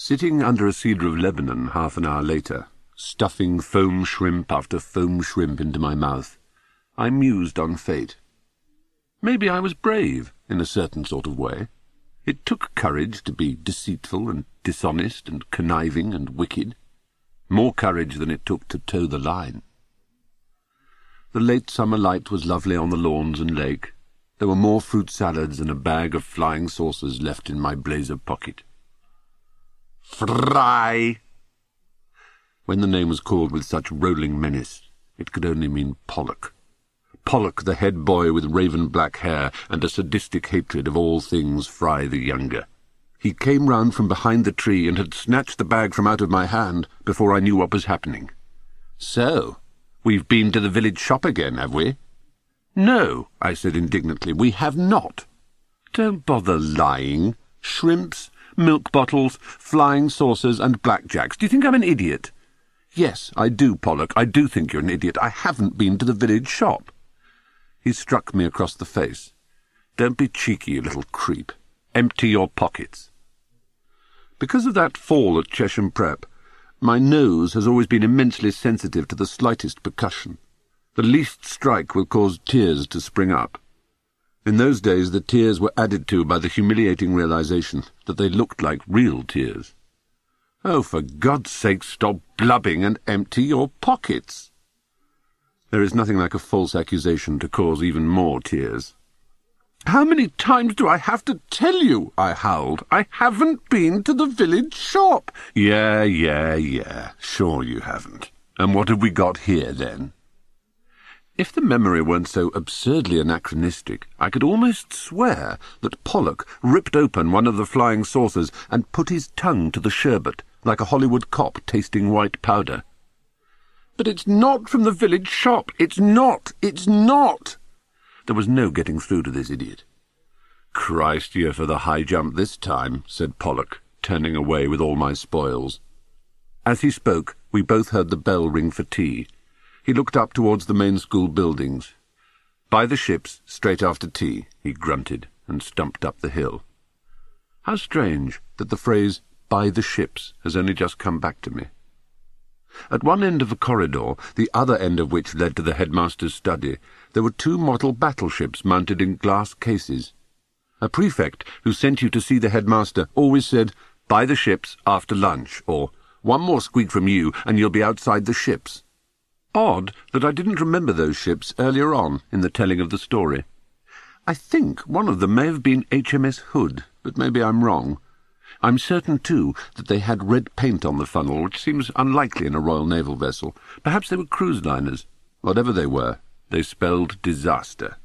Sitting under a cedar of Lebanon half an hour later, stuffing foam shrimp after foam shrimp into my mouth, I mused on fate. Maybe I was brave, in a certain sort of way. It took courage to be deceitful and dishonest and conniving and wicked. More courage than it took to toe the line. The late summer light was lovely on the lawns and lake. There were more fruit salads and a bag of flying saucers left in my blazer pocket. Fry! When the name was called with such rolling menace, it could only mean Pollock. Pollock, the head boy with raven-black hair and a sadistic hatred of all things Fry the younger. He came round from behind the tree and had snatched the bag from out of my hand before I knew what was happening. So, we've been to the village shop again, have we? No, I said indignantly, we have not. Don't bother lying. Shrimps, milk bottles, flying saucers, and blackjacks. Do you think I'm an idiot? Yes, I do, Pollock. I do think you're an idiot. I haven't been to the village shop. He struck me across the face. Don't be cheeky, you little creep. Empty your pockets. Because of that fall at Chesham Prep, my nose has always been immensely sensitive to the slightest percussion. The least strike will cause tears to spring up. In those days the tears were added to by the humiliating realization that they looked like real tears. Oh, for God's sake, stop blubbing and empty your pockets. There is nothing like a false accusation to cause even more tears. How many times do I have to tell you? I howled. I haven't been to the village shop. Yeah, yeah, yeah. Sure you haven't. And what have we got here, then? If the memory weren't so absurdly anachronistic, I could almost swear that Pollock ripped open one of the flying saucers and put his tongue to the sherbet, like a Hollywood cop tasting white powder. But it's not from the village shop. It's not. It's not. There was no getting through to this idiot. Christ, you're for the high jump this time, said Pollock, turning away with all my spoils. As he spoke, we both heard the bell ring for tea. He looked up towards the main school buildings. By the ships, straight after tea, he grunted and stumped up the hill. How strange that the phrase, by the ships, has only just come back to me. At one end of a corridor, the other end of which led to the headmaster's study, there were two model battleships mounted in glass cases. A prefect who sent you to see the headmaster always said, by the ships after lunch, or one more squeak from you and you'll be outside the ships. Odd that I didn't remember those ships earlier on in the telling of the story. I think one of them may have been HMS Hood, but maybe I'm wrong. I'm certain, too, that they had red paint on the funnel, which seems unlikely in a Royal Naval vessel. Perhaps they were cruise liners. Whatever they were, they spelled disaster.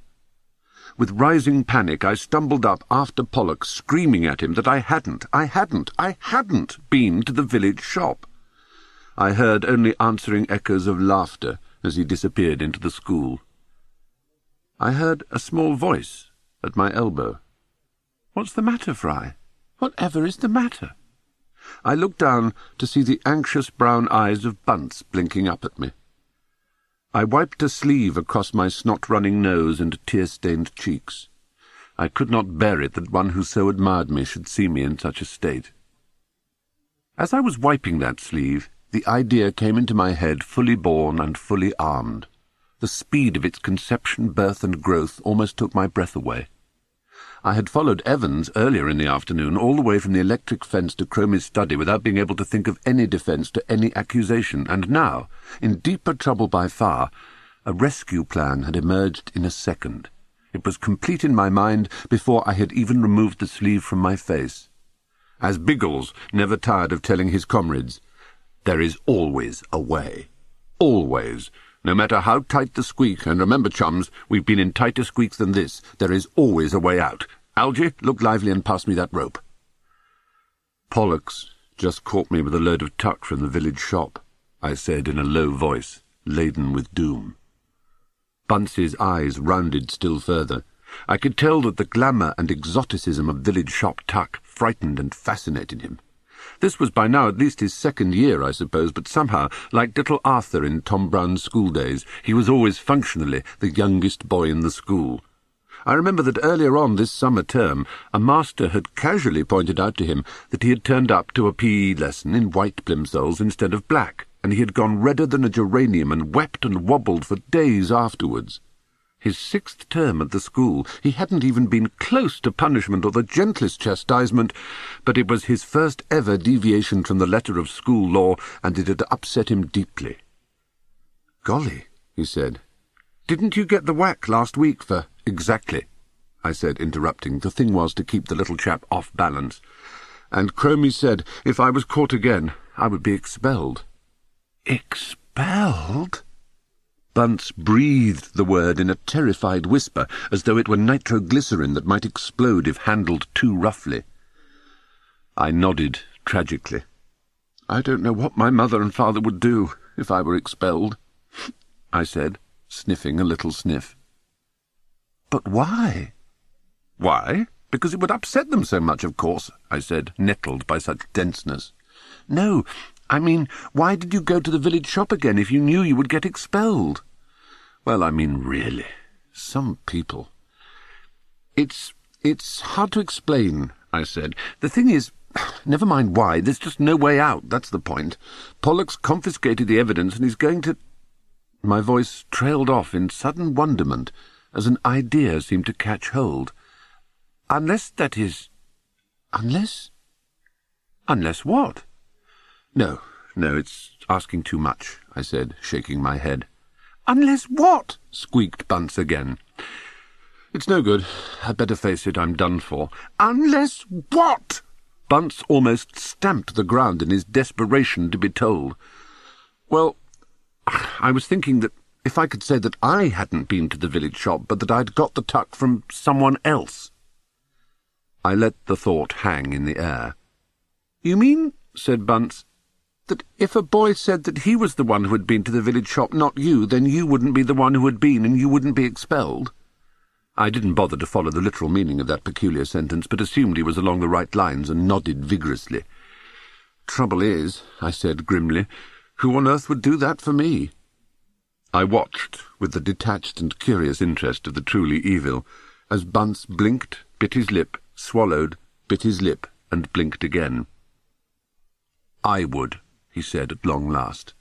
With rising panic, I stumbled up after Pollock, screaming at him that I hadn't, I hadn't, I hadn't been to the village shop. I heard only answering echoes of laughter as he disappeared into the school. I heard a small voice at my elbow. What's the matter, Fry? Whatever is the matter? I looked down to see the anxious brown eyes of Bunce blinking up at me. I wiped a sleeve across my snot-running nose and tear-stained cheeks. I could not bear it that one who so admired me should see me in such a state. As I was wiping that sleeve, the idea came into my head fully born and fully armed. The speed of its conception, birth, and growth almost took my breath away. I had followed Evans earlier in the afternoon all the way from the electric fence to Cromie's study without being able to think of any defence to any accusation, and now, in deeper trouble by far, a rescue plan had emerged in a second. It was complete in my mind before I had even removed the sleeve from my face. As Biggles never tired of telling his comrades, there is always a way. Always. No matter how tight the squeak, and remember, chums, we've been in tighter squeaks than this, there is always a way out. Algy, look lively and pass me that rope. Pollock's just caught me with a load of tuck from the village shop, I said in a low voice, laden with doom. Bunce's eyes rounded still further. I could tell that the glamour and exoticism of village shop tuck frightened and fascinated him. This was by now at least his second year, I suppose, but somehow, like little Arthur in Tom Brown's school days, he was always functionally the youngest boy in the school. I remember that earlier on this summer term, a master had casually pointed out to him that he had turned up to a PE lesson in white plimsolls instead of black, and he had gone redder than a geranium and wept and wobbled for days afterwards. His sixth term at the school, he hadn't even been close to punishment or the gentlest chastisement, but it was his first ever deviation from the letter of school law, and it had upset him deeply. Golly, he said, didn't you get the whack last week for Exactly, I said, interrupting. The thing was to keep the little chap off balance. And Cromie said if I was caught again, I would be expelled. Expelled? Bunce breathed the word in a terrified whisper, as though it were nitroglycerin that might explode if handled too roughly. I nodded tragically. I don't know what my mother and father would do if I were expelled, I said, sniffing a little sniff. But why? Why? Because it would upset them so much, of course, I said, nettled by such denseness. No, I mean, why did you go to the village shop again if you knew you would get expelled? Well, I mean, really, some people. It's, it's hard to explain, I said. The thing is, never mind why, there's just no way out, that's the point. Pollock's confiscated the evidence and he's going to... My voice trailed off in sudden wonderment as an idea seemed to catch hold. Unless, that is... Unless? Unless what? No, no, it's asking too much, I said, shaking my head. Unless what? squeaked Bunce again. It's no good. I'd better face it, I'm done for. Unless what? Bunce almost stamped the ground in his desperation to be told. Well, I was thinking that if I could say that I hadn't been to the village shop, but that I'd got the tuck from someone else. I let the thought hang in the air. You mean, said Bunce, that if a boy said that he was the one who had been to the village shop, not you, then you wouldn't be the one who had been, and you wouldn't be expelled? I didn't bother to follow the literal meaning of that peculiar sentence, but assumed he was along the right lines and nodded vigorously. Trouble is, I said grimly, who on earth would do that for me? I watched, with the detached and curious interest of the truly evil, as Bunce blinked, bit his lip, swallowed, bit his lip, and blinked again. I would, he said at long last.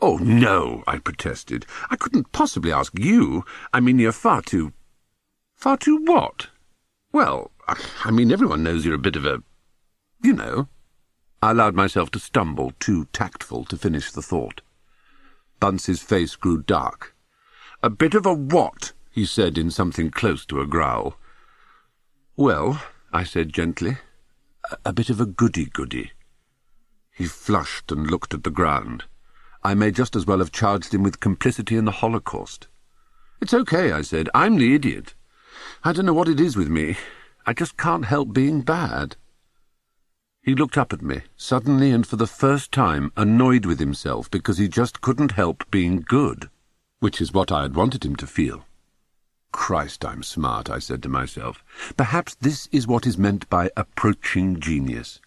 Oh, no, I protested. I couldn't possibly ask you. I mean, you're far too... Far too what? Well, I mean, everyone knows you're a bit of a... You know. I allowed myself to stumble, too tactful to finish the thought. Bunce's face grew dark. A bit of a what? he said in something close to a growl. Well, I said gently, a bit of a goody-goody. He flushed and looked at the ground. I may just as well have charged him with complicity in the Holocaust. It's okay, I said. I'm the idiot. I don't know what it is with me. I just can't help being bad. He looked up at me, suddenly and for the first time annoyed with himself because he just couldn't help being good, which is what I had wanted him to feel. Christ, I'm smart, I said to myself. Perhaps this is what is meant by approaching genius.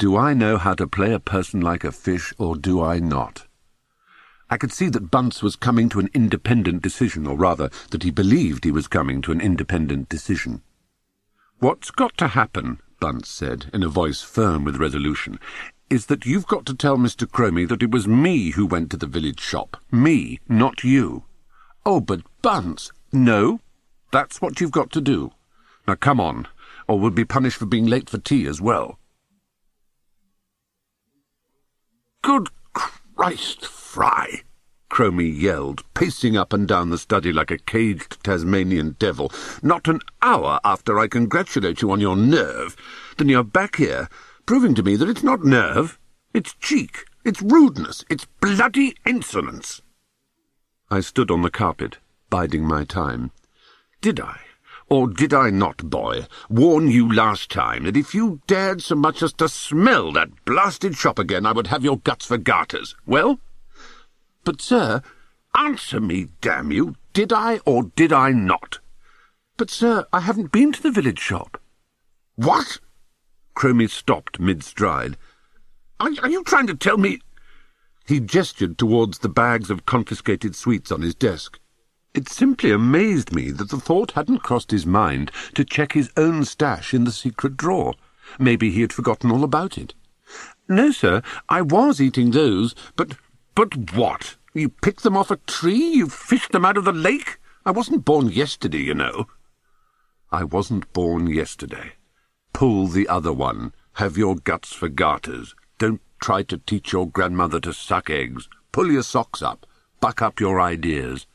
Do I know how to play a person like a fish, or do I not? I could see that Bunce was coming to an independent decision, or rather, that he believed he was coming to an independent decision. What's got to happen, Bunce said, in a voice firm with resolution, is that you've got to tell Mr. Cromie that it was me who went to the village shop. Me, not you. Oh, but Bunce, no. That's what you've got to do. Now come on, or we'll be punished for being late for tea as well. Good Christ, Fry! Cromie yelled, pacing up and down the study like a caged Tasmanian devil. Not an hour after I congratulate you on your nerve, then you're back here, proving to me that it's not nerve, it's cheek, it's rudeness, it's bloody insolence. I stood on the carpet, biding my time. Did I, or did I not, boy, warn you last time that if you dared so much as to smell that blasted shop again, I would have your guts for garters? Well? But, sir, answer me, damn you, did I or did I not? But, sir, I haven't been to the village shop. What? Cromie stopped mid-stride. Are, are you trying to tell me... He gestured towards the bags of confiscated sweets on his desk. It simply amazed me that the thought hadn't crossed his mind to check his own stash in the secret drawer. Maybe he had forgotten all about it. No, sir, I was eating those, but... But what? You picked them off a tree? You fished them out of the lake? I wasn't born yesterday, you know. I wasn't born yesterday. Pull the other one. Have your guts for garters. Don't try to teach your grandmother to suck eggs. Pull your socks up. Buck up your ideas.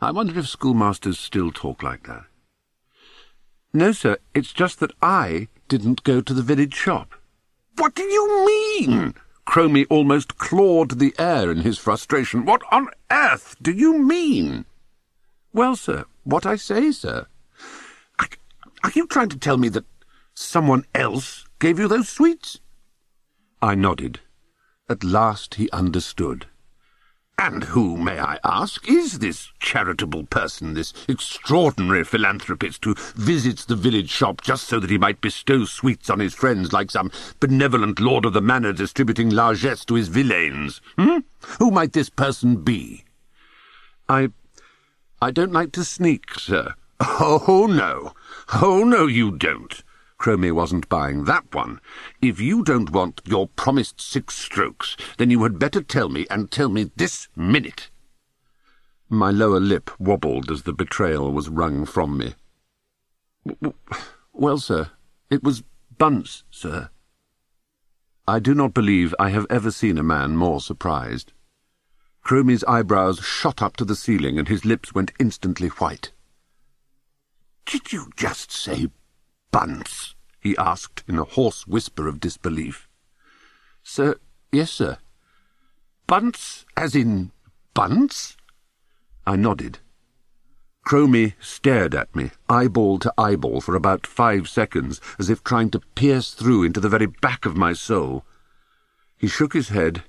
I wonder if schoolmasters still talk like that. No, sir, it's just that I didn't go to the village shop. What do you mean? Cromie almost clawed the air in his frustration. What on earth do you mean? Well, sir, what I say, sir. Are you trying to tell me that someone else gave you those sweets? I nodded. At last he understood. And who, may I ask, is this charitable person, this extraordinary philanthropist who visits the village shop just so that he might bestow sweets on his friends like some benevolent lord of the manor distributing largesse to his villeins? Hmm? Who might this person be? I... I don't like to sneak, sir. Oh, no. Oh, no, you don't. Cromie wasn't buying that one. If you don't want your promised six strokes, then you had better tell me, and tell me this minute. My lower lip wobbled as the betrayal was wrung from me. Well, sir, it was Bunce, sir. I do not believe I have ever seen a man more surprised. Cromie's eyebrows shot up to the ceiling, and his lips went instantly white. Did you just say Bunce? he asked in a hoarse whisper of disbelief. Sir, yes, sir. Bunce, as in Bunce? I nodded. Cromie stared at me, eyeball to eyeball, for about five seconds, as if trying to pierce through into the very back of my soul. He shook his head,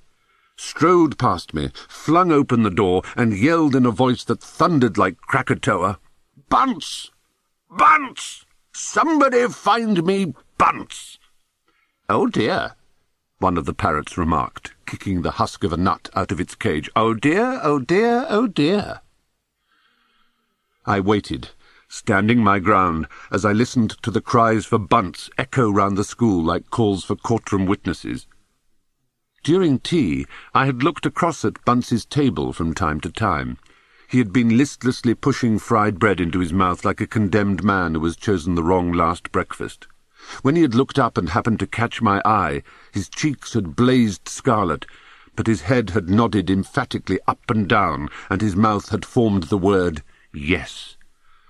strode past me, flung open the door, and yelled in a voice that thundered like Krakatoa, Bunce! Bunce! Somebody find me Bunce! Oh dear, one of the parrots remarked, kicking the husk of a nut out of its cage. Oh dear, oh dear, oh dear. I waited, standing my ground, as I listened to the cries for Bunce echo round the school like calls for courtroom witnesses. During tea, I had looked across at Bunce's table from time to time. He had been listlessly pushing fried bread into his mouth like a condemned man who has chosen the wrong last breakfast. When he had looked up and happened to catch my eye, his cheeks had blazed scarlet, but his head had nodded emphatically up and down, and his mouth had formed the word yes.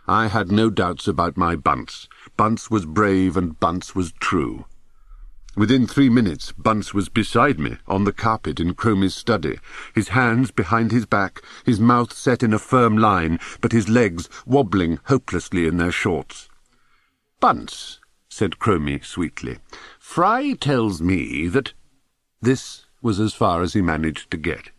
I had no doubts about my Bunce. Bunce was brave and Bunce was true. Within three minutes, Bunce was beside me, on the carpet in Cromie's study, his hands behind his back, his mouth set in a firm line, but his legs wobbling hopelessly in their shorts. Bunce, said Cromie sweetly, Fry tells me that... This was as far as he managed to get.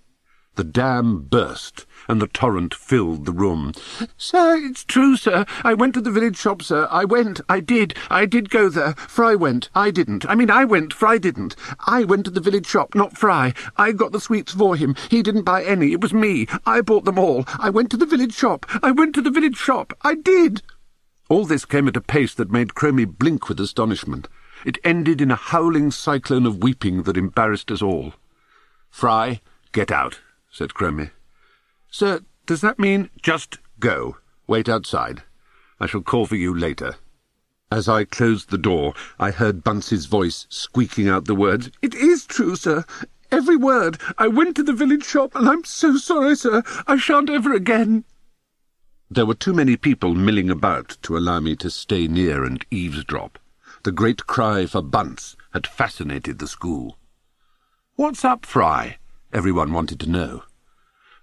The dam burst, and the torrent filled the room. Sir, it's true, sir. I went to the village shop, sir. I went. I did. I did go there. Fry went. I didn't. I mean, I went. Fry didn't. I went to the village shop, not Fry. I got the sweets for him. He didn't buy any. It was me. I bought them all. I went to the village shop. I went to the village shop. I did. All this came at a pace that made Cromie blink with astonishment. It ended in a howling cyclone of weeping that embarrassed us all. Fry, get out, said Cromie. Sir, does that mean just go? Wait outside. I shall call for you later. As I closed the door, I heard Bunce's voice squeaking out the words, It is true, sir. Every word. I went to the village shop, and I'm so sorry, sir. I shan't ever again. There were too many people milling about to allow me to stay near and eavesdrop. The great cry for Bunce had fascinated the school. What's up, Fry? Everyone wanted to know.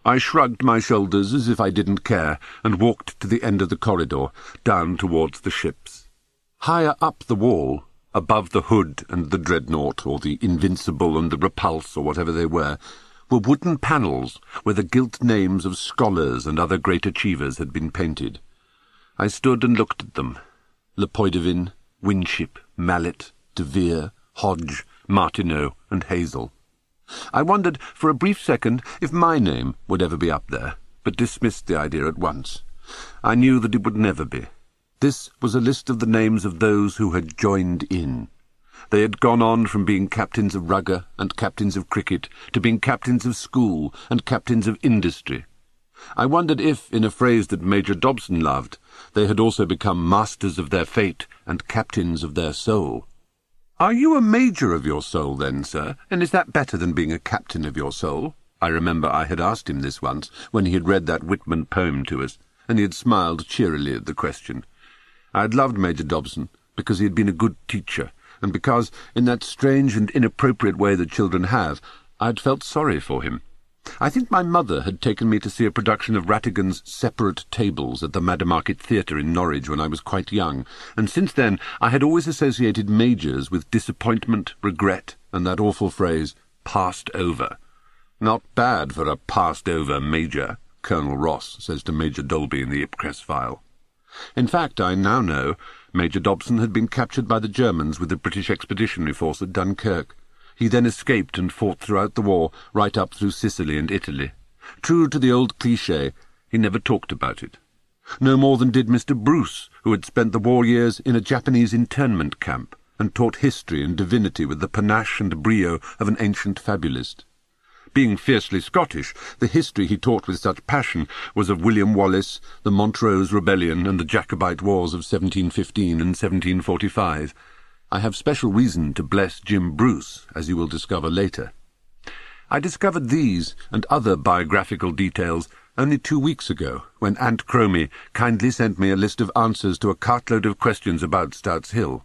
I shrugged my shoulders as if I didn't care, and walked to the end of the corridor, down towards the ships. Higher up the wall, above the hood and the dreadnought, or the invincible and the repulse, or whatever they were, were wooden panels where the gilt names of scholars and other great achievers had been painted. I stood and looked at them. Lepoidovin, Winship, Mallet, De Vere, Hodge, Martineau, and Hazel. I wondered for a brief second if my name would ever be up there, but dismissed the idea at once. I knew that it would never be. This was a list of the names of those who had joined in. They had gone on from being captains of rugger and captains of cricket to being captains of school and captains of industry. I wondered if, in a phrase that Major Dobson loved, they had also become masters of their fate and captains of their soul. Are you a major of your soul, then, sir? And is that better than being a captain of your soul? I remember I had asked him this once, when he had read that Whitman poem to us, and he had smiled cheerily at the question. I had loved Major Dobson, because he had been a good teacher, and because, in that strange and inappropriate way that children have, I had felt sorry for him. I think my mother had taken me to see a production of Rattigan's Separate Tables at the Maddermarket Theatre in Norwich when I was quite young, and since then I had always associated majors with disappointment, regret, and that awful phrase, passed over. Not bad for a passed-over major, Colonel Ross says to Major Dalby in the Ipcress file. In fact, I now know Major Dobson had been captured by the Germans with the British Expeditionary Force at Dunkirk. He then escaped and fought throughout the war, right up through Sicily and Italy. True to the old cliché, he never talked about it. No more than did Mr. Bruce, who had spent the war years in a Japanese internment camp and taught history and divinity with the panache and brio of an ancient fabulist. Being fiercely Scottish, the history he taught with such passion was of William Wallace, the Montrose Rebellion, and the Jacobite Wars of 1715 and 1745. I have special reason to bless Jim Bruce, as you will discover later. I discovered these and other biographical details only two weeks ago, when Aunt Cromie kindly sent me a list of answers to a cartload of questions about Stout's Hill.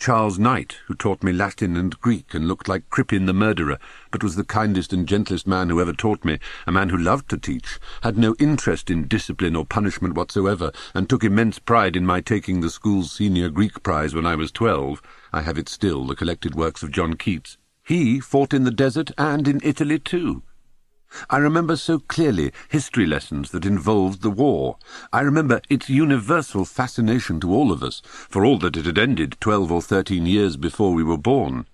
Charles Knight, who taught me Latin and Greek and looked like Crippen the murderer, but was the kindest and gentlest man who ever taught me, a man who loved to teach, had no interest in discipline or punishment whatsoever, and took immense pride in my taking the school's senior Greek prize when I was twelve. I have it still, the collected works of John Keats. He fought in the desert and in Italy too. I remember so clearly history lessons that involved the war. I remember its universal fascination to all of us, for all that it had ended twelve or thirteen years before we were born.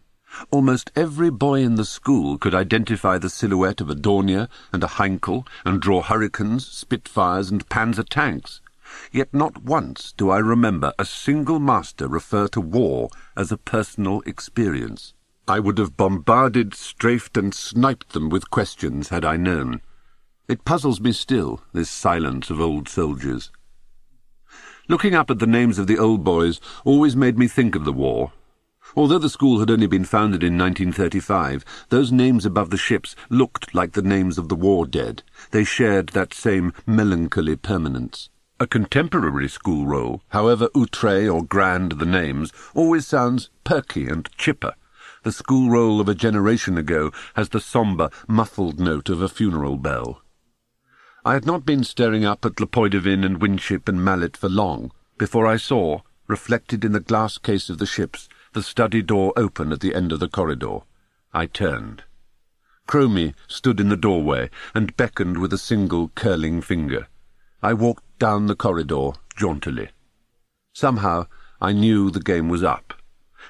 Almost every boy in the school could identify the silhouette of a Dornier and a Heinkel and draw hurricanes, Spitfires, and Panzer tanks. Yet not once do I remember a single master refer to war as a personal experience. I would have bombarded, strafed, and sniped them with questions had I known. It puzzles me still, this silence of old soldiers. Looking up at the names of the old boys always made me think of the war. Although the school had only been founded in 1935, those names above the ships looked like the names of the war dead. They shared that same melancholy permanence. A contemporary school roll, however outre or grand the names, always sounds perky and chipper. The school roll of a generation ago has the sombre, muffled note of a funeral bell. I had not been staring up at Lepoidovin and Winship and Mallet for long before I saw, reflected in the glass case of the ships, the study door open at the end of the corridor. I turned. Cromie stood in the doorway and beckoned with a single curling finger. I walked down the corridor jauntily. Somehow I knew the game was up.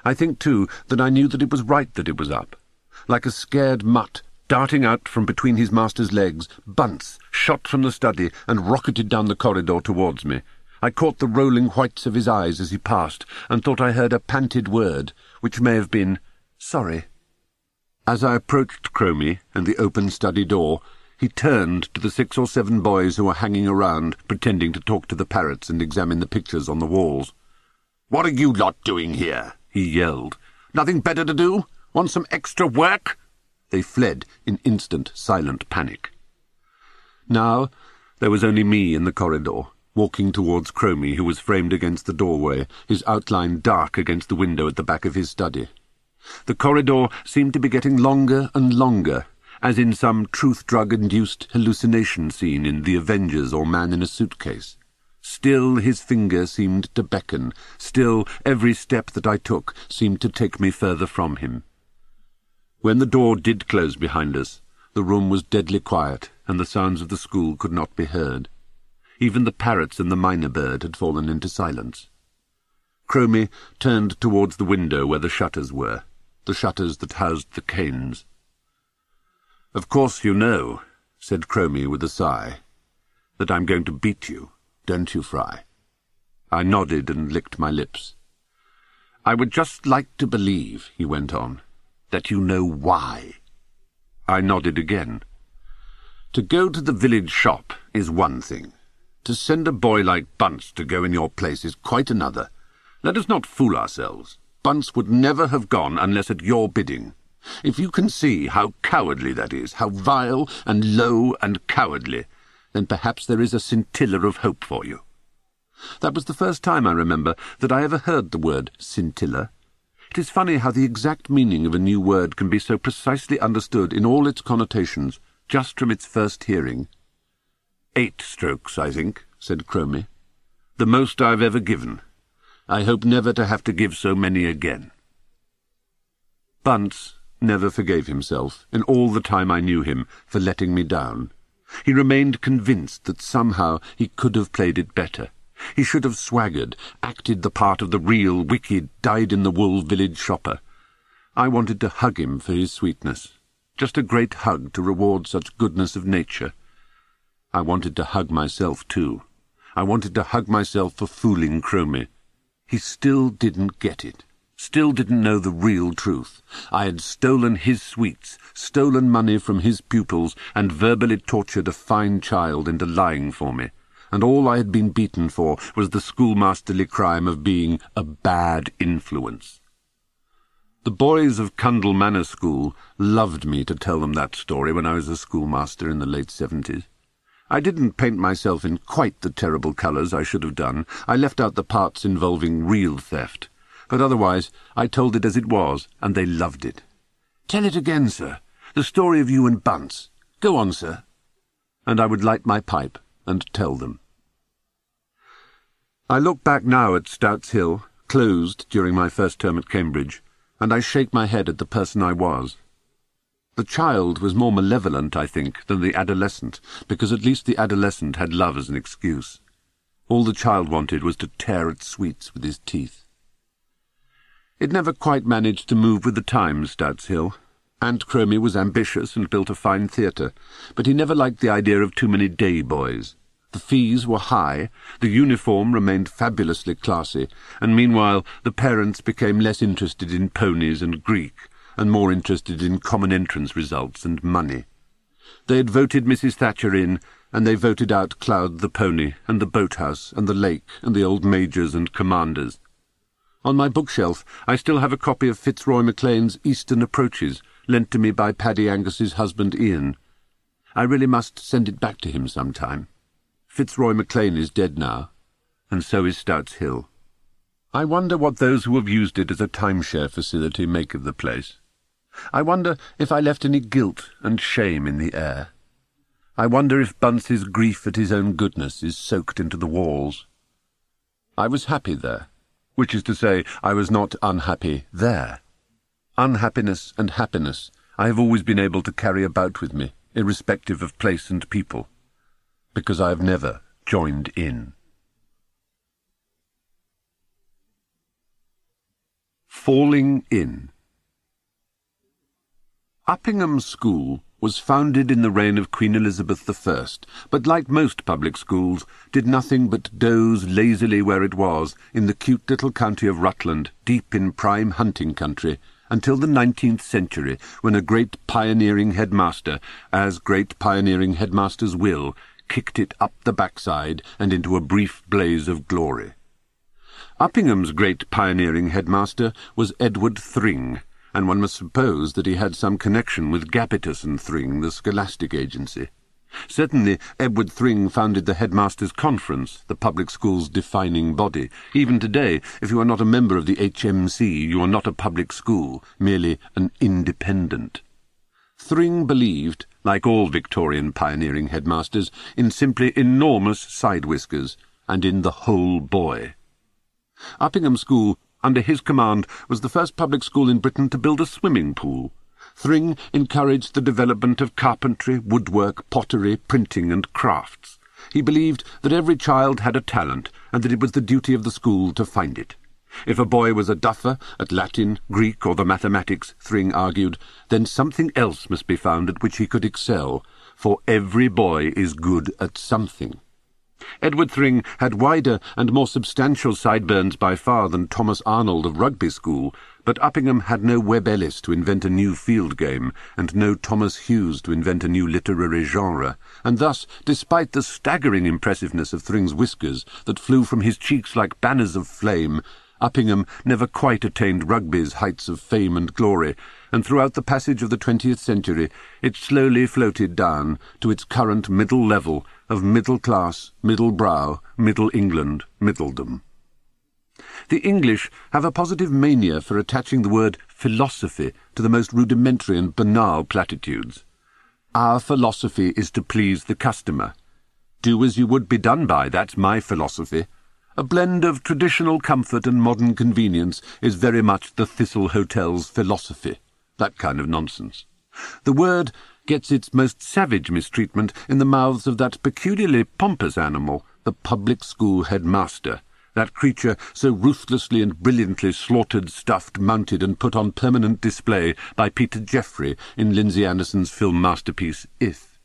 I think, too, that I knew that it was right that it was up. Like a scared mutt, darting out from between his master's legs, Bunce shot from the study and rocketed down the corridor towards me. I caught the rolling whites of his eyes as he passed, and thought I heard a panted word, which may have been, sorry. As I approached Cromie and the open study door, he turned to the six or seven boys who were hanging around, pretending to talk to the parrots and examine the pictures on the walls. "'What are you lot doing here?' He yelled. Nothing better to do? Want some extra work? They fled in instant, silent panic. Now there was only me in the corridor, walking towards Cromie, who was framed against the doorway, his outline dark against the window at the back of his study. The corridor seemed to be getting longer and longer, as in some truth-drug-induced hallucination scene in The Avengers or Man in a Suitcase. Still his finger seemed to beckon, still every step that I took seemed to take me further from him. When the door did close behind us, the room was deadly quiet, and the sounds of the school could not be heard. Even the parrots and the mynah bird had fallen into silence. Cromie turned towards the window where the shutters were, the shutters that housed the canes. Of course you know, said Cromie with a sigh. That I'm going to beat you, don't you, Fry? I nodded and licked my lips. I would just like to believe, he went on, that you know why. I nodded again. To go to the village shop is one thing. To send a boy like Bunce to go in your place is quite another. Let us not fool ourselves. Bunce would never have gone unless at your bidding. If you can see how cowardly that is, how vile and low and cowardly, then perhaps there is a scintilla of hope for you. That was the first time, I remember, that I ever heard the word scintilla. It is funny how the exact meaning of a new word can be so precisely understood in all its connotations just from its first hearing. Eight strokes, I think, said Cromie. The most I've ever given. I hope never to have to give so many again. Bunce never forgave himself, in all the time I knew him, for letting me down. He remained convinced that somehow he could have played it better. He should have swaggered, acted the part of the real, wicked, dyed-in-the-wool village shopper. I wanted to hug him for his sweetness. Just a great hug to reward such goodness of nature. I wanted to hug myself, too. I wanted to hug myself for fooling Cromie. He still didn't get it. Still didn't know the real truth. I had stolen his sweets, stolen money from his pupils, and verbally tortured a fine child into lying for me and all I had been beaten for was the schoolmasterly crime of being a bad influence. The boys of Cundall Manor School loved me to tell them that story when I was a schoolmaster in the late seventies. I didn't paint myself in quite the terrible colours I should have done. I left out the parts involving real theft. But otherwise, I told it as it was, and they loved it. Tell it again, sir. The story of you and Bunce. Go on, sir. And I would light my pipe and tell them. I look back now at Stout's Hill, closed during my first term at Cambridge, and I shake my head at the person I was. The child was more malevolent, I think, than the adolescent, because at least the adolescent had love as an excuse. All the child wanted was to tear at sweets with his teeth. It never quite managed to move with the times, Stout's Hill. Aunt Cromie was ambitious and built a fine theatre, but he never liked the idea of too many day boys. The fees were high, the uniform remained fabulously classy, and meanwhile the parents became less interested in ponies and Greek, and more interested in common entrance results and money. They had voted Mrs. Thatcher in, and they voted out Cloud the pony, and the boathouse, and the lake, and the old majors and commanders. On my bookshelf I still have a copy of Fitzroy Maclean's Eastern Approaches, lent to me by Paddy Angus's husband Ian. I really must send it back to him some time. Fitzroy Maclean is dead now, and so is Stout's Hill. I wonder what those who have used it as a timeshare facility make of the place. I wonder if I left any guilt and shame in the air. I wonder if Bunce's grief at his own goodness is soaked into the walls. I was happy there, which is to say, I was not unhappy there. Unhappiness and happiness I have always been able to carry about with me, irrespective of place and people because I have never joined in. Falling In Uppingham School was founded in the reign of Queen Elizabeth I, but like most public schools, did nothing but doze lazily where it was, in the cute little county of Rutland, deep in prime hunting country, until the nineteenth century, when a great pioneering headmaster, as great pioneering headmasters will, kicked it up the backside and into a brief blaze of glory. Uppingham's great pioneering headmaster was Edward Thring, and one must suppose that he had some connection with Gabbitas and Thring, the scholastic agency. Certainly, Edward Thring founded the Headmasters' Conference, the public school's defining body. Even today, if you are not a member of the HMC, you are not a public school, merely an independent. Thring believed like all Victorian pioneering headmasters, in simply enormous side whiskers, and in the whole boy. Uppingham School, under his command, was the first public school in Britain to build a swimming pool. Thring encouraged the development of carpentry, woodwork, pottery, printing, and crafts. He believed that every child had a talent, and that it was the duty of the school to find it. If a boy was a duffer at Latin, Greek, or the mathematics, Thring argued, then something else must be found at which he could excel, for every boy is good at something, Edward Thring had wider and more substantial sideburns by far than Thomas Arnold of Rugby School, but Uppingham had no Webb Ellis to invent a new field game, and no Thomas Hughes to invent a new literary genre, and thus, despite the staggering impressiveness of Thring's whiskers that flew from his cheeks like banners of flame, Uppingham never quite attained rugby's heights of fame and glory, and throughout the passage of the twentieth century it slowly floated down to its current middle level of middle class, middle brow, middle England, middledom. The English have a positive mania for attaching the word philosophy to the most rudimentary and banal platitudes. Our philosophy is to please the customer. Do as you would be done by, that's my philosophy. A blend of traditional comfort and modern convenience is very much the Thistle Hotel's philosophy. That kind of nonsense. The word gets its most savage mistreatment in the mouths of that peculiarly pompous animal, the public school headmaster, that creature so ruthlessly and brilliantly slaughtered, stuffed, mounted, and put on permanent display by Peter Jeffrey in Lindsay Anderson's film masterpiece, If.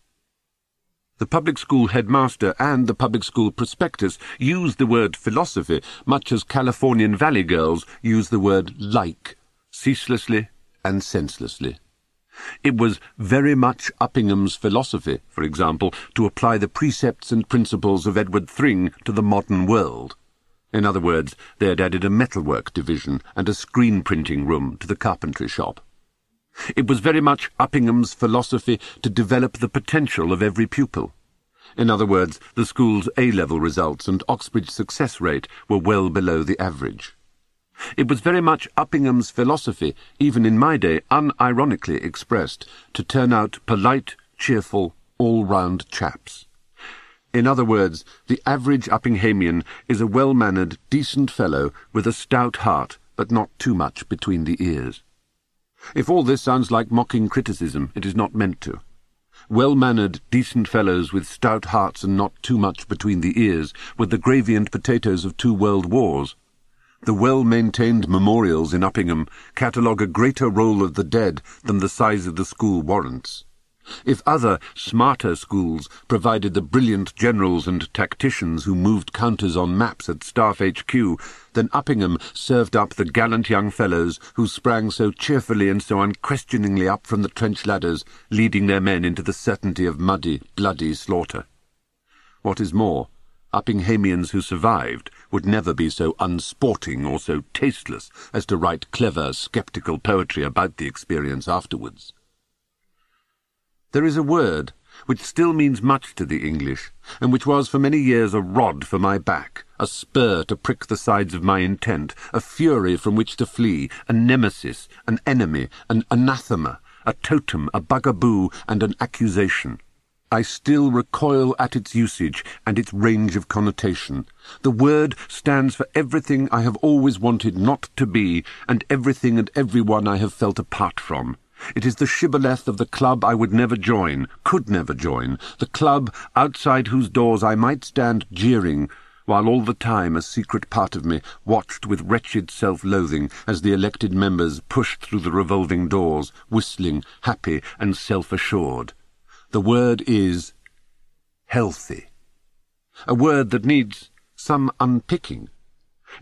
The public school headmaster and the public school prospectus use the word philosophy much as Californian valley girls use the word like, ceaselessly and senselessly. It was very much Uppingham's philosophy, for example, to apply the precepts and principles of Edward Thring to the modern world. In other words, they had added a metalwork division and a screen printing room to the carpentry shop. It was very much Uppingham's philosophy to develop the potential of every pupil. In other words, the school's A-level results and Oxbridge success rate were well below the average. It was very much Uppingham's philosophy, even in my day unironically expressed, to turn out polite, cheerful, all-round chaps. In other words, the average Uppinghamian is a well-mannered, decent fellow with a stout heart, but not too much between the ears. If all this sounds like mocking criticism, it is not meant to. Well-mannered, decent fellows with stout hearts and not too much between the ears were the gravy and potatoes of two world wars. The well-maintained memorials in Uppingham catalogue a greater roll of the dead than the size of the school warrants. If other, smarter schools provided the brilliant generals and tacticians who moved counters on maps at Staff HQ, then Uppingham served up the gallant young fellows who sprang so cheerfully and so unquestioningly up from the trench ladders, leading their men into the certainty of muddy, bloody slaughter. What is more, Uppinghamians who survived would never be so unsporting or so tasteless as to write clever, sceptical poetry about the experience afterwards. There is a word which still means much to the English, and which was for many years a rod for my back, a spur to prick the sides of my intent, a fury from which to flee, a nemesis, an enemy, an anathema, a totem, a bugaboo, and an accusation. I still recoil at its usage and its range of connotation. The word stands for everything I have always wanted not to be, and everything and everyone I have felt apart from. It is the shibboleth of the club I would never join, could never join, the club outside whose doors I might stand jeering, while all the time a secret part of me watched with wretched self-loathing as the elected members pushed through the revolving doors, whistling, happy and self-assured. The word is healthy. A word that needs some unpicking.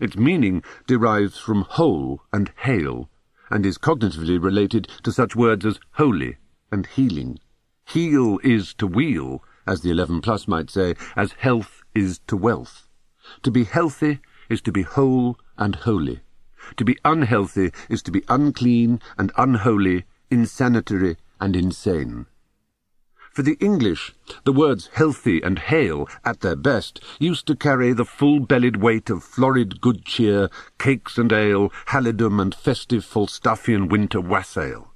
Its meaning derives from whole and hale, and is cognitively related to such words as holy and healing. Heal is to wheel, as the 11 plus might say, as health is to wealth. To be healthy is to be whole and holy. To be unhealthy is to be unclean and unholy, insanitary and insane. For the English, the words healthy and hale, at their best, used to carry the full-bellied weight of florid good cheer, cakes and ale, halidom and festive Falstaffian winter wassail.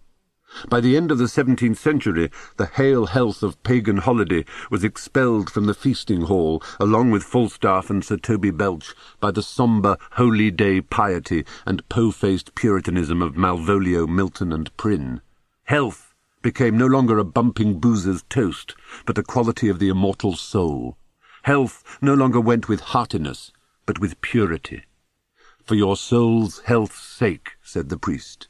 By the end of the seventeenth century, the hale health of pagan holiday was expelled from the feasting hall, along with Falstaff and Sir Toby Belch, by the sombre, holy day piety and po-faced puritanism of Malvolio, Milton, and Prynne. Health became no longer a bumping boozer's toast, but a quality of the immortal soul. Health no longer went with heartiness, but with purity. For your soul's health's sake, said the priest.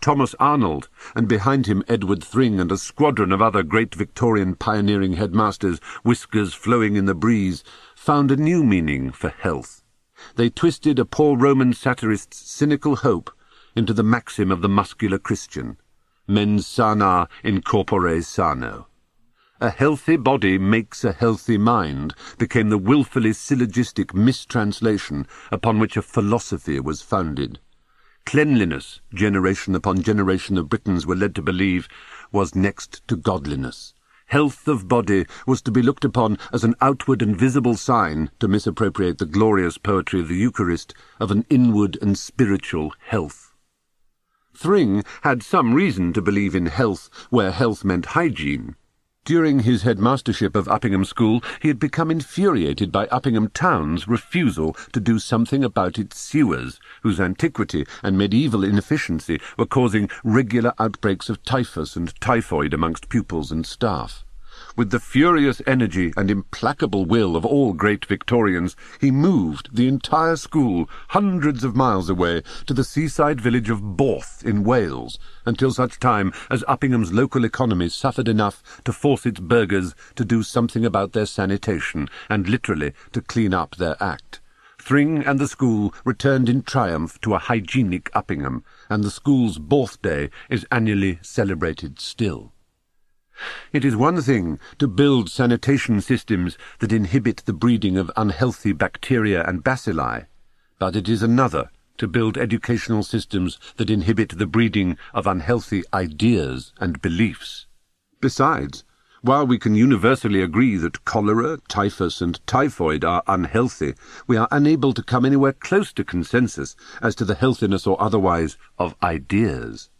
Thomas Arnold, and behind him Edward Thring and a squadron of other great Victorian pioneering headmasters, whiskers flowing in the breeze, found a new meaning for health. They twisted a poor Roman satirist's cynical hope into the maxim of the muscular Christian, mens sana in corpore sano. A healthy body makes a healthy mind became the wilfully syllogistic mistranslation upon which a philosophy was founded. Cleanliness, generation upon generation of Britons were led to believe, was next to godliness. Health of body was to be looked upon as an outward and visible sign, to misappropriate the glorious poetry of the Eucharist, of an inward and spiritual health. Thring had some reason to believe in health where health meant hygiene. During his headmastership of Uppingham School, he had become infuriated by Uppingham Town's refusal to do something about its sewers, whose antiquity and medieval inefficiency were causing regular outbreaks of typhus and typhoid amongst pupils and staff. With the furious energy and implacable will of all great Victorians, he moved the entire school hundreds of miles away to the seaside village of Borth in Wales, until such time as Uppingham's local economy suffered enough to force its burghers to do something about their sanitation, and literally to clean up their act. Thring and the school returned in triumph to a hygienic Uppingham, and the school's Borth Day is annually celebrated still. It is one thing to build sanitation systems that inhibit the breeding of unhealthy bacteria and bacilli, but it is another to build educational systems that inhibit the breeding of unhealthy ideas and beliefs. Besides, while we can universally agree that cholera, typhus, and typhoid are unhealthy, we are unable to come anywhere close to consensus as to the healthiness or otherwise of ideas.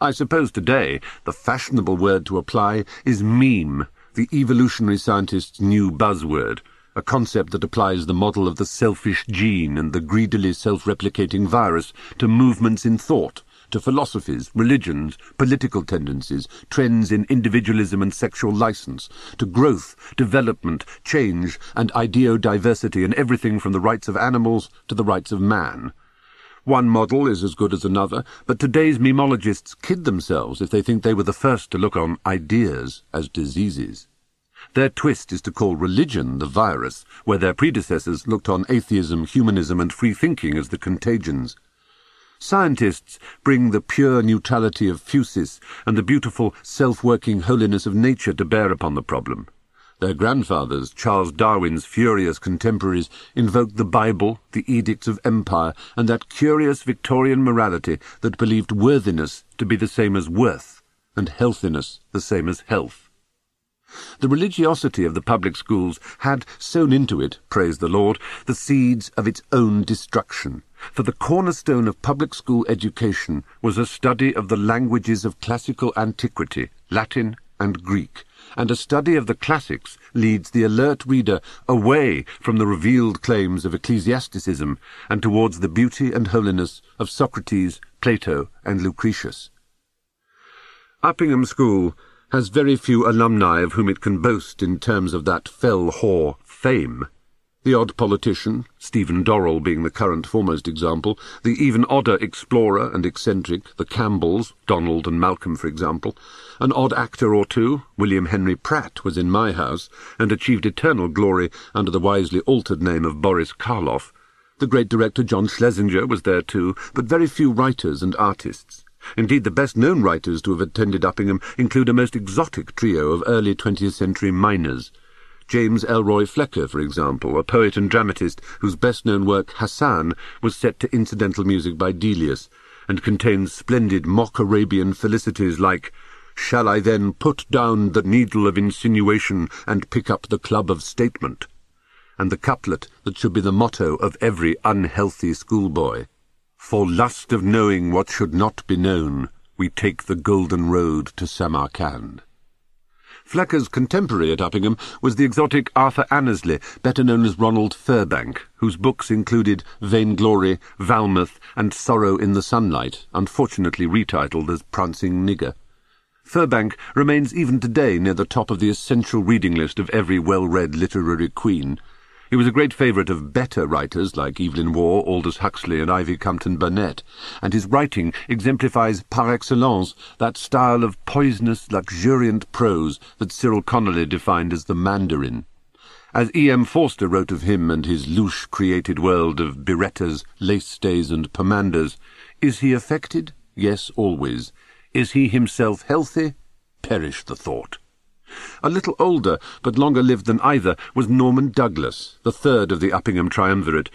I suppose today the fashionable word to apply is meme, the evolutionary scientist's new buzzword, a concept that applies the model of the selfish gene and the greedily self-replicating virus to movements in thought, to philosophies, religions, political tendencies, trends in individualism and sexual license, to growth, development, change, and ideodiversity and everything from the rights of animals to the rights of man. One model is as good as another, but today's memologists kid themselves if they think they were the first to look on ideas as diseases. Their twist is to call religion the virus, where their predecessors looked on atheism, humanism, and free thinking as the contagions. Scientists bring the pure neutrality of physis and the beautiful self-working holiness of nature to bear upon the problem. Their grandfathers, Charles Darwin's furious contemporaries, invoked the Bible, the edicts of empire, and that curious Victorian morality that believed worthiness to be the same as worth, and healthiness the same as health. The religiosity of the public schools had sown into it, praise the Lord, the seeds of its own destruction, for the cornerstone of public school education was a study of the languages of classical antiquity, Latin and Greek, and a study of the classics leads the alert reader away from the revealed claims of ecclesiasticism and towards the beauty and holiness of Socrates, Plato, and Lucretius. Uppingham School has very few alumni of whom it can boast in terms of that fell whore fame. The odd politician, Stephen Dorrell being the current foremost example, the even odder explorer and eccentric, the Campbells, Donald and Malcolm, for example, an odd actor or two, William Henry Pratt was in my house, and achieved eternal glory under the wisely altered name of Boris Karloff. The great director John Schlesinger was there too, but very few writers and artists. Indeed, the best-known writers to have attended Uppingham include a most exotic trio of early 20th century minors, James Elroy Flecker, for example, a poet and dramatist whose best-known work, Hassan, was set to incidental music by Delius, and contains splendid mock Arabian felicities like Shall I then put down the needle of insinuation and pick up the club of statement? And the couplet that should be the motto of every unhealthy schoolboy. For lust of knowing what should not be known, we take the golden road to Samarkand. Flecker's contemporary at Uppingham was the exotic Arthur Annesley, better known as Ronald Firbank, whose books included Vainglory, Valmouth, and Sorrow in the Sunlight, unfortunately retitled as Prancing Nigger. Firbank remains even today near the top of the essential reading list of every well-read literary queen. He was a great favourite of better writers like Evelyn Waugh, Aldous Huxley, and Ivy Compton Burnett, and his writing exemplifies par excellence that style of poisonous, luxuriant prose that Cyril Connolly defined as the Mandarin. As E. M. Forster wrote of him and his louche created world of birettas, lace stays, and pomanders, is he affected? Yes, always. Is he himself healthy? Perish the thought. A little older, but longer lived than either, was Norman Douglas, the third of the Uppingham triumvirate,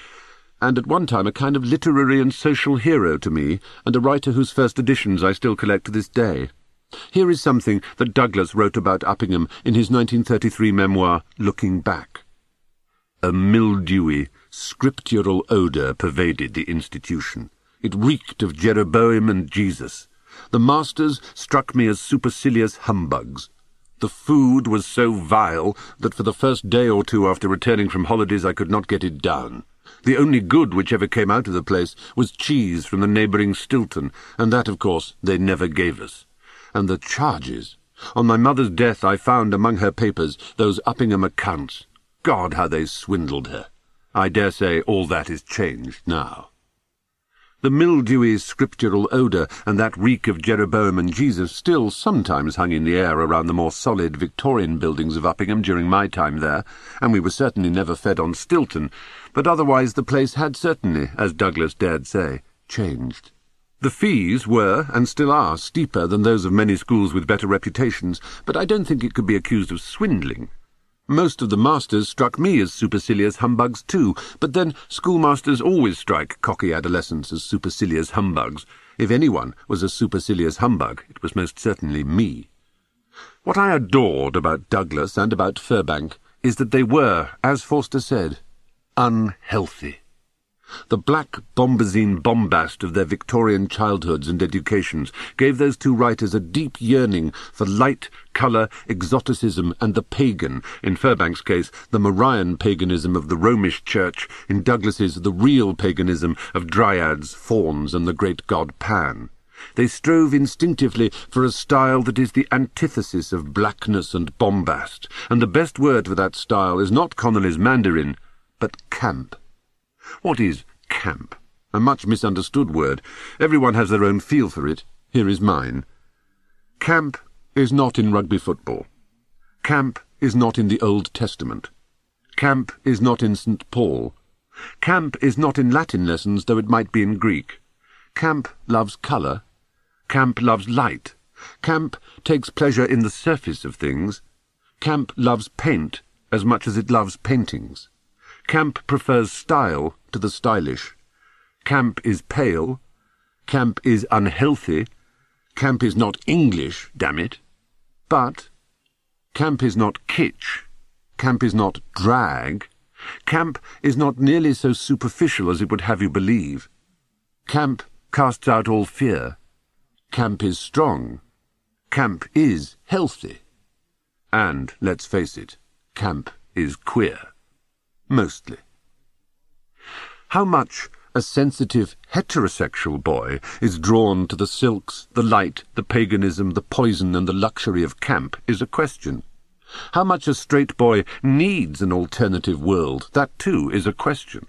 and at one time a kind of literary and social hero to me, and a writer whose first editions I still collect to this day. Here is something that Douglas wrote about Uppingham in his 1933 memoir, Looking Back. A mildewy, scriptural odour pervaded the institution. It reeked of Jeroboam and Jesus. The masters struck me as supercilious humbugs. The food was so vile that for the first day or two after returning from holidays I could not get it down. The only good which ever came out of the place was cheese from the neighbouring Stilton, and that, of course, they never gave us. And the charges! On my mother's death I found among her papers those Uppingham accounts. God, how they swindled her! I dare say all that is changed now. The mildewy scriptural odour and that reek of Jeroboam and Jesus still sometimes hung in the air around the more solid Victorian buildings of Uppingham during my time there, and we were certainly never fed on Stilton, but otherwise the place had certainly, as Douglas dared say, changed. The fees were, and still are, steeper than those of many schools with better reputations, but I don't think it could be accused of swindling. Most of the masters struck me as supercilious humbugs too, but then schoolmasters always strike cocky adolescents as supercilious humbugs. If anyone was a supercilious humbug, it was most certainly me. What I adored about Douglas and about Firbank is that they were, as Forster said, unhealthy. The black bombazine bombast of their Victorian childhoods and educations gave those two writers a deep yearning for light, colour, exoticism, and the pagan, in Firbank's case, the Marian paganism of the Romish Church, in Douglas's the real paganism of dryads, fauns, and the great god Pan. They strove instinctively for a style that is the antithesis of blackness and bombast, and the best word for that style is not Connolly's Mandarin, but camp. What is camp? A much misunderstood word. Everyone has their own feel for it. Here is mine. Camp is not in rugby football. Camp is not in the Old Testament. Camp is not in St. Paul. Camp is not in Latin lessons, though it might be in Greek. Camp loves colour. Camp loves light. Camp takes pleasure in the surface of things. Camp loves paint as much as it loves paintings. Camp prefers style to the stylish. Camp is pale. Camp is unhealthy. Camp is not English, damn it. But camp is not kitsch. Camp is not drag. Camp is not nearly so superficial as it would have you believe. Camp casts out all fear. Camp is strong. Camp is healthy. And, let's face it, camp is queer mostly. How much a sensitive heterosexual boy is drawn to the silks, the light, the paganism, the poison, and the luxury of camp is a question. How much a straight boy needs an alternative world, that too is a question.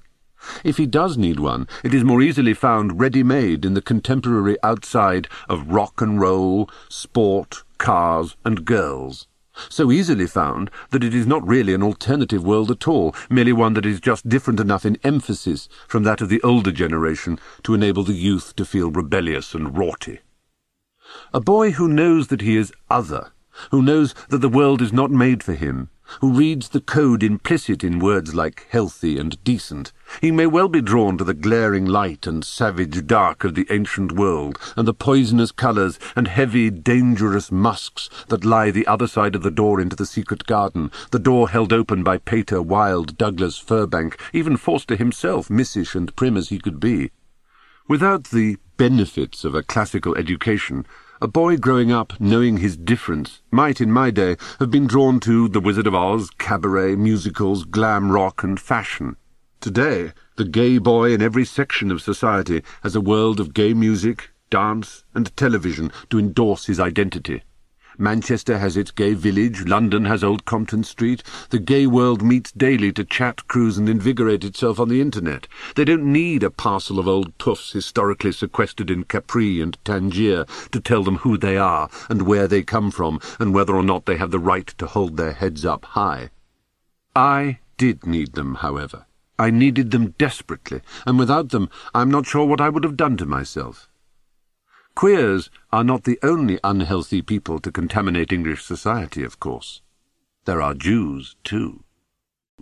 If he does need one, it is more easily found ready-made in the contemporary outside of rock and roll, sport, cars, and girls so easily found that it is not really an alternative world at all, merely one that is just different enough in emphasis from that of the older generation to enable the youth to feel rebellious and raughty. A boy who knows that he is other, who knows that the world is not made for him, who reads the code implicit in words like healthy and decent, he may well be drawn to the glaring light and savage dark of the ancient world, and the poisonous colours and heavy, dangerous musks that lie the other side of the door into the secret garden, the door held open by Pater, Wilde, Douglas, Firbank, even Forster himself, missish and prim as he could be. Without the benefits of a classical education, a boy growing up knowing his difference might, in my day, have been drawn to The Wizard of Oz, cabaret, musicals, glam rock, and fashion. Today, the gay boy in every section of society has a world of gay music, dance, and television to endorse his identity. Manchester has its gay village, London has Old Compton Street. The gay world meets daily to chat, cruise, and invigorate itself on the internet. They don't need a parcel of old toughs historically sequestered in Capri and Tangier to tell them who they are and where they come from and whether or not they have the right to hold their heads up high. I did need them, however. I needed them desperately, and without them I'm not sure what I would have done to myself. Queers are not the only unhealthy people to contaminate English society, of course. There are Jews, too.